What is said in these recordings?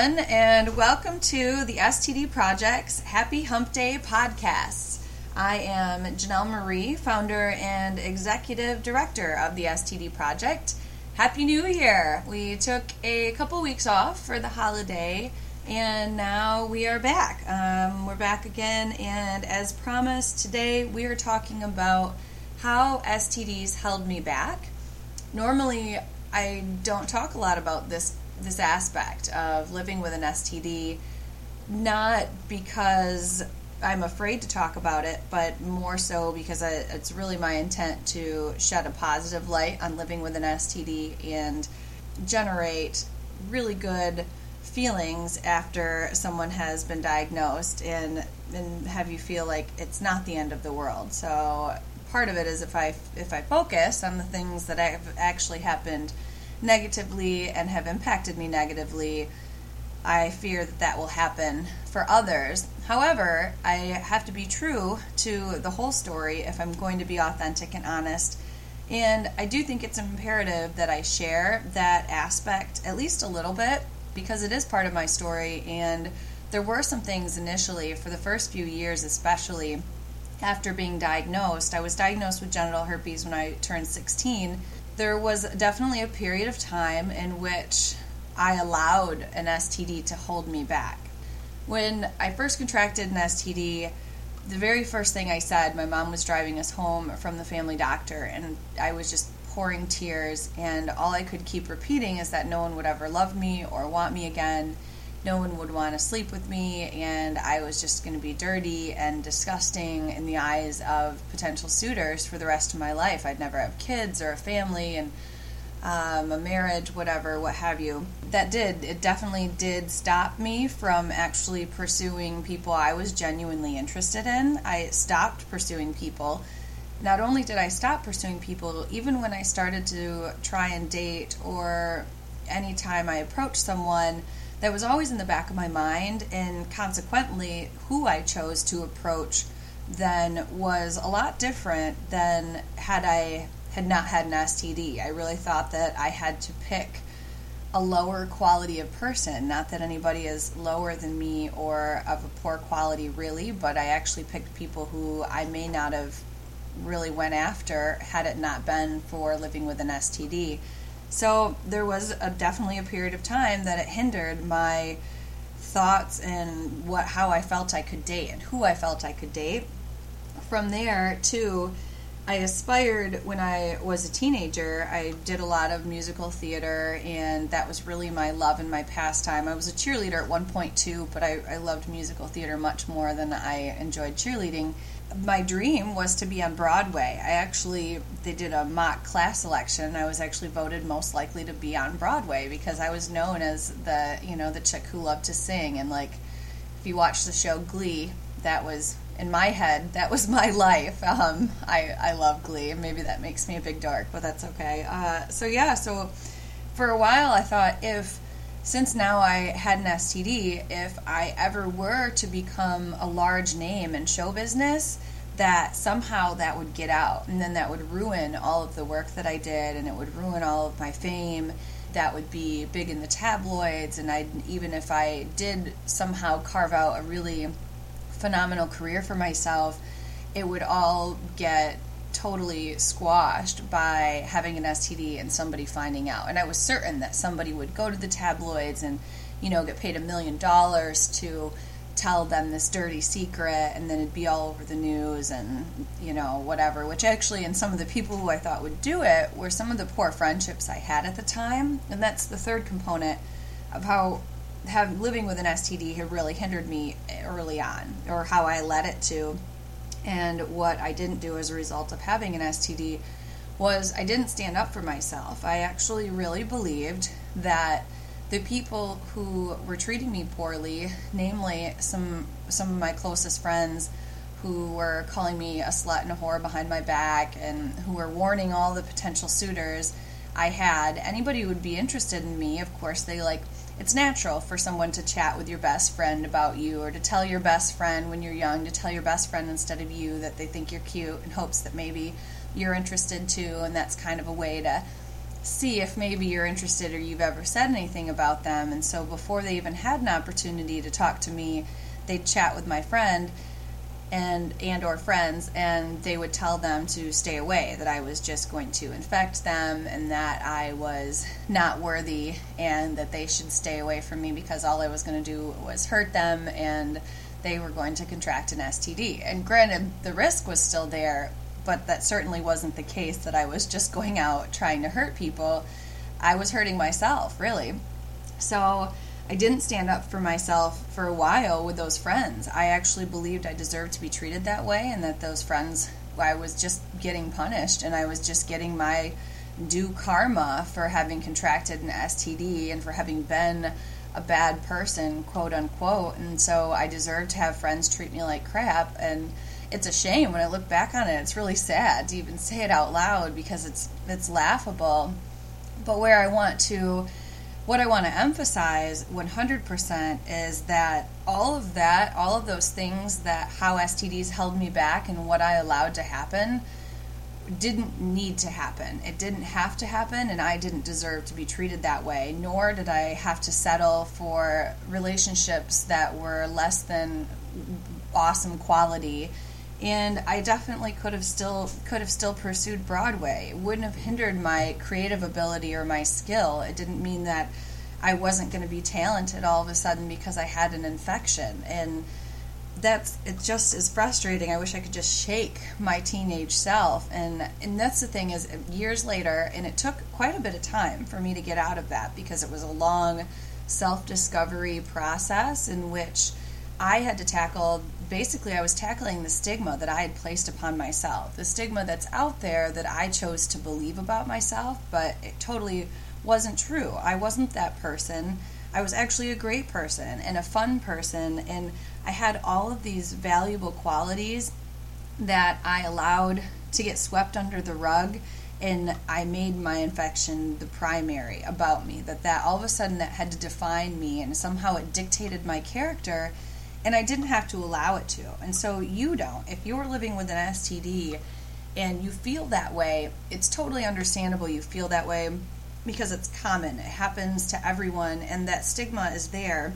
everyone, and welcome to the STD Project's Happy Hump Day podcast. I am Jenelle Marie, founder and executive director of the STD Project. Happy New Year! We took a couple weeks off for the holiday, and now we are back. Um, we're back again, and as promised, today we are talking about how STDs held me back. Normally, I don't talk a lot about this this aspect of living with an STD, not because I'm afraid to talk about it, but more so because I, it's really my intent to shed a positive light on living with an STD and generate really good feelings after someone has been diagnosed and and have you feel like it's not the end of the world. So part of it is if I if I focus on the things that have actually happened negatively and have impacted me negatively, I fear that that will happen for others. However, I have to be true to the whole story if I'm going to be authentic and honest. And I do think it's imperative that I share that aspect at least a little bit because it is part of my story. And there were some things initially, for the first few years especially, after being diagnosed. I was diagnosed with genital herpes when I turned 16 there was definitely a period of time in which I allowed an STD to hold me back. When I first contracted an STD, the very first thing I said, my mom was driving us home from the family doctor, and I was just pouring tears, and all I could keep repeating is that no one would ever love me or want me again no one would want to sleep with me, and I was just going to be dirty and disgusting in the eyes of potential suitors for the rest of my life. I'd never have kids or a family and um, a marriage, whatever, what have you. That did, it definitely did stop me from actually pursuing people I was genuinely interested in. I stopped pursuing people. Not only did I stop pursuing people, even when I started to try and date or anytime I approached someone, that was always in the back of my mind, and consequently, who I chose to approach then was a lot different than had I had not had an STD. I really thought that I had to pick a lower quality of person. Not that anybody is lower than me or of a poor quality, really, but I actually picked people who I may not have really went after had it not been for living with an STD. So there was a, definitely a period of time that it hindered my thoughts and what how I felt I could date and who I felt I could date. From there to I aspired when I was a teenager. I did a lot of musical theater, and that was really my love and my pastime. I was a cheerleader at one point too, but I, I loved musical theater much more than I enjoyed cheerleading my dream was to be on Broadway. I actually they did a mock class election I was actually voted most likely to be on Broadway because I was known as the, you know, the chick who loved to sing and like if you watch the show Glee, that was in my head, that was my life. Um, I I love Glee and maybe that makes me a big dark, but that's okay. Uh, so yeah, so for a while I thought if since now I had an STD, if I ever were to become a large name in show business, that somehow that would get out and then that would ruin all of the work that I did and it would ruin all of my fame. That would be big in the tabloids, and I even if I did somehow carve out a really phenomenal career for myself, it would all get totally squashed by having an STD and somebody finding out. And I was certain that somebody would go to the tabloids and, you know, get paid a million dollars to tell them this dirty secret and then it'd be all over the news and, you know, whatever. Which actually, and some of the people who I thought would do it were some of the poor friendships I had at the time. And that's the third component of how have living with an STD had really hindered me early on, or how I led it to and what I didn't do as a result of having an STD was I didn't stand up for myself. I actually really believed that the people who were treating me poorly, namely some some of my closest friends who were calling me a slut and a whore behind my back and who were warning all the potential suitors I had, anybody would be interested in me, of course, they like it's natural for someone to chat with your best friend about you or to tell your best friend when you're young to tell your best friend instead of you that they think you're cute in hopes that maybe you're interested too and that's kind of a way to see if maybe you're interested or you've ever said anything about them. And so before they even had an opportunity to talk to me, they'd chat with my friend and and or friends and they would tell them to stay away that I was just going to infect them and that I was not worthy and that they should stay away from me because all I was going to do was hurt them and they were going to contract an STD. And granted the risk was still there, but that certainly wasn't the case that I was just going out trying to hurt people. I was hurting myself, really. So I didn't stand up for myself for a while with those friends. I actually believed I deserved to be treated that way and that those friends, I was just getting punished and I was just getting my due karma for having contracted an STD and for having been a bad person, quote unquote. And so I deserved to have friends treat me like crap. And it's a shame when I look back on it. It's really sad to even say it out loud because it's it's laughable. But where I want to what I want to emphasize 100% is that all of that, all of those things that how STDs held me back and what I allowed to happen didn't need to happen. It didn't have to happen, and I didn't deserve to be treated that way, nor did I have to settle for relationships that were less than awesome quality and I definitely could have still could have still pursued Broadway. It wouldn't have hindered my creative ability or my skill. It didn't mean that I wasn't going to be talented all of a sudden because I had an infection and that's it just is frustrating. I wish I could just shake my teenage self and and that's the thing is years later and it took quite a bit of time for me to get out of that because it was a long self-discovery process in which I had to tackle basically I was tackling the stigma that I had placed upon myself. The stigma that's out there that I chose to believe about myself, but it totally wasn't true. I wasn't that person. I was actually a great person and a fun person and I had all of these valuable qualities that I allowed to get swept under the rug and I made my infection the primary about me that that all of a sudden that had to define me and somehow it dictated my character and I didn't have to allow it to. And so you don't. If you're living with an STD and you feel that way, it's totally understandable you feel that way because it's common. It happens to everyone and that stigma is there.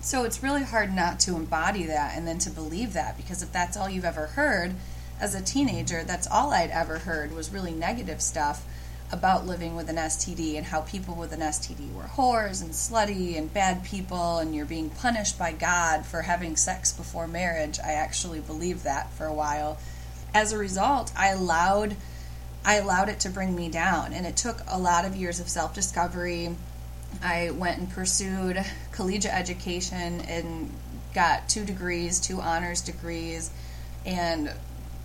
So it's really hard not to embody that and then to believe that because if that's all you've ever heard as a teenager, that's all I'd ever heard was really negative stuff about living with an STD and how people with an STD were whores and slutty and bad people and you're being punished by God for having sex before marriage. I actually believed that for a while. As a result, I allowed I allowed it to bring me down and it took a lot of years of self-discovery. I went and pursued collegiate education and got two degrees, two honors degrees and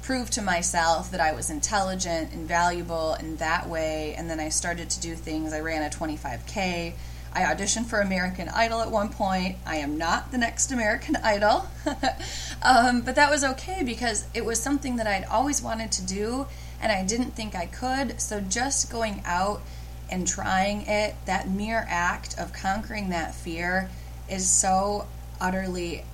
prove to myself that I was intelligent and valuable in that way. And then I started to do things. I ran a 25K. I auditioned for American Idol at one point. I am not the next American Idol. um, but that was okay because it was something that I'd always wanted to do and I didn't think I could. So just going out and trying it, that mere act of conquering that fear is so utterly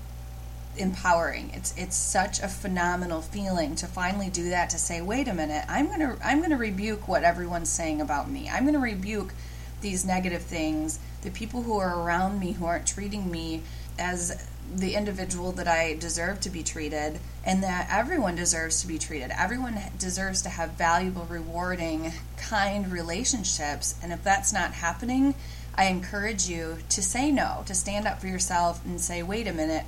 empowering. It's it's such a phenomenal feeling to finally do that to say, "Wait a minute. I'm going to I'm going to rebuke what everyone's saying about me. I'm going to rebuke these negative things, the people who are around me who aren't treating me as the individual that I deserve to be treated and that everyone deserves to be treated. Everyone deserves to have valuable, rewarding, kind relationships. And if that's not happening, I encourage you to say no, to stand up for yourself and say, wait a minute,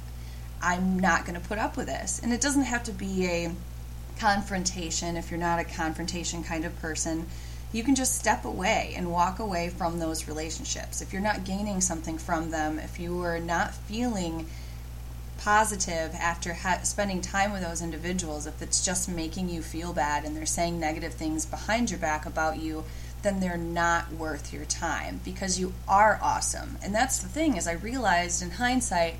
I'm not going to put up with this. And it doesn't have to be a confrontation if you're not a confrontation kind of person. You can just step away and walk away from those relationships. If you're not gaining something from them, if you are not feeling positive after ha- spending time with those individuals, if it's just making you feel bad and they're saying negative things behind your back about you, then they're not worth your time because you are awesome. And that's the thing is I realized in hindsight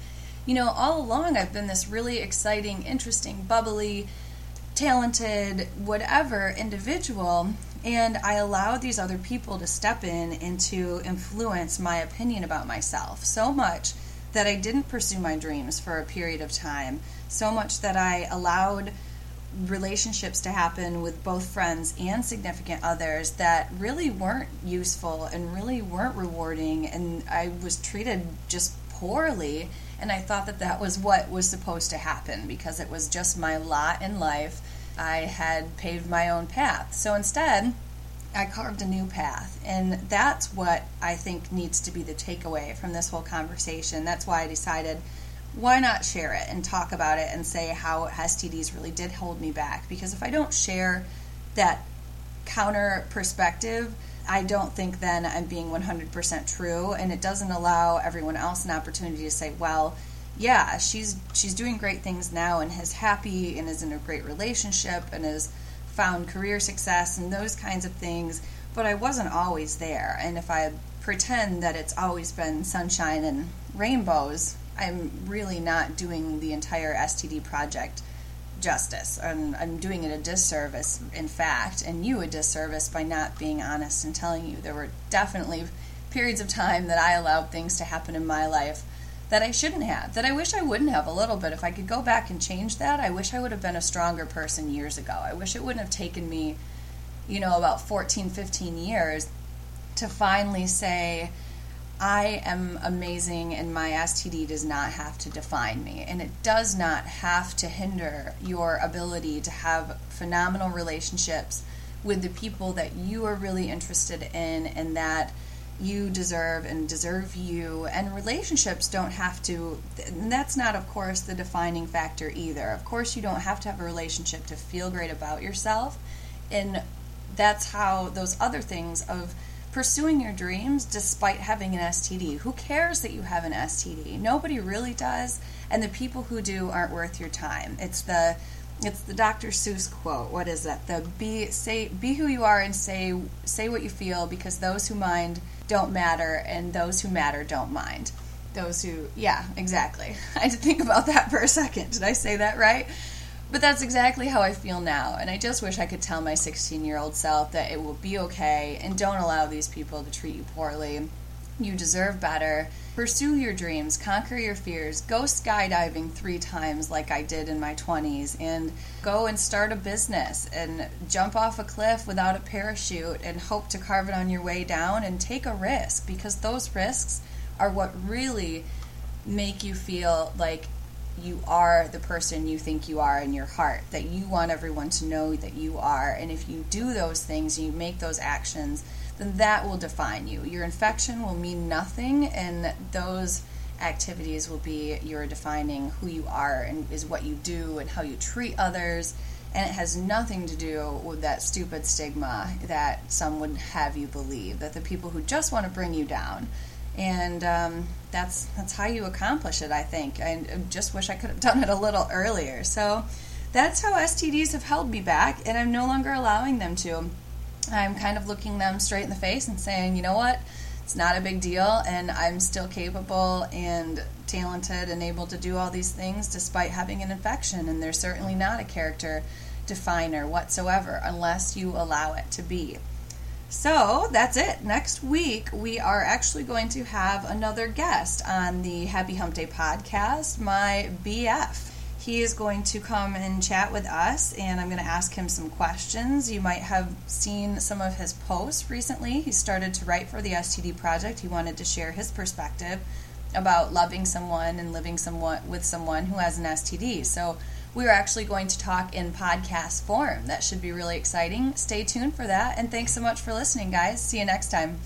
you know, all along I've been this really exciting, interesting, bubbly, talented, whatever individual, and I allow these other people to step in and to influence my opinion about myself so much that I didn't pursue my dreams for a period of time, so much that I allowed relationships to happen with both friends and significant others that really weren't useful and really weren't rewarding and I was treated just poorly and I thought that that was what was supposed to happen because it was just my lot in life. I had paved my own path. So instead, I carved a new path. And that's what I think needs to be the takeaway from this whole conversation. That's why I decided why not share it and talk about it and say how STDs really did hold me back? Because if I don't share that counter perspective, I don't think then I'm being 100% true, and it doesn't allow everyone else an opportunity to say, well, yeah, she's she's doing great things now and is happy and is in a great relationship and has found career success and those kinds of things. But I wasn't always there, and if I pretend that it's always been sunshine and rainbows, I'm really not doing the entire STD project justice. I'm, I'm doing it a disservice, in fact, and you a disservice by not being honest and telling you there were definitely periods of time that I allowed things to happen in my life that I shouldn't have, that I wish I wouldn't have a little bit. If I could go back and change that, I wish I would have been a stronger person years ago. I wish it wouldn't have taken me, you know, about 14, 15 years to finally say, I am amazing and my STD does not have to define me. And it does not have to hinder your ability to have phenomenal relationships with the people that you are really interested in and that you deserve and deserve you. And relationships don't have to, that's not, of course, the defining factor either. Of course, you don't have to have a relationship to feel great about yourself. And that's how those other things of, pursuing your dreams despite having an STD. Who cares that you have an STD? Nobody really does, and the people who do aren't worth your time. It's the it's the Dr. Seuss quote. What is that? The be say be who you are and say say what you feel because those who mind don't matter and those who matter don't mind. Those who yeah, exactly. I had to think about that for a second. Did I say that right? But that's exactly how I feel now, and I just wish I could tell my 16 year old self that it will be okay and don't allow these people to treat you poorly. You deserve better. Pursue your dreams, conquer your fears, go skydiving three times like I did in my 20s, and go and start a business and jump off a cliff without a parachute and hope to carve it on your way down and take a risk because those risks are what really make you feel like you are the person you think you are in your heart, that you want everyone to know that you are. And if you do those things, you make those actions, then that will define you. Your infection will mean nothing, and those activities will be your defining who you are and is what you do and how you treat others. And it has nothing to do with that stupid stigma that some would have you believe that the people who just want to bring you down and um, that's that's how you accomplish it. I think. I just wish I could have done it a little earlier. So that's how STDs have held me back, and I'm no longer allowing them to. I'm kind of looking them straight in the face and saying, you know what, it's not a big deal, and I'm still capable and talented and able to do all these things despite having an infection. And they're certainly not a character definer whatsoever unless you allow it to be. So that's it. Next week, we are actually going to have another guest on the Happy Hump Day podcast, my BF. He is going to come and chat with us, and I'm going to ask him some questions. You might have seen some of his posts recently. He started to write for the STD Project. He wanted to share his perspective about loving someone and living someone with someone who has an STD. So we are actually going to talk in podcast form. That should be really exciting. Stay tuned for that. And thanks so much for listening, guys. See you next time.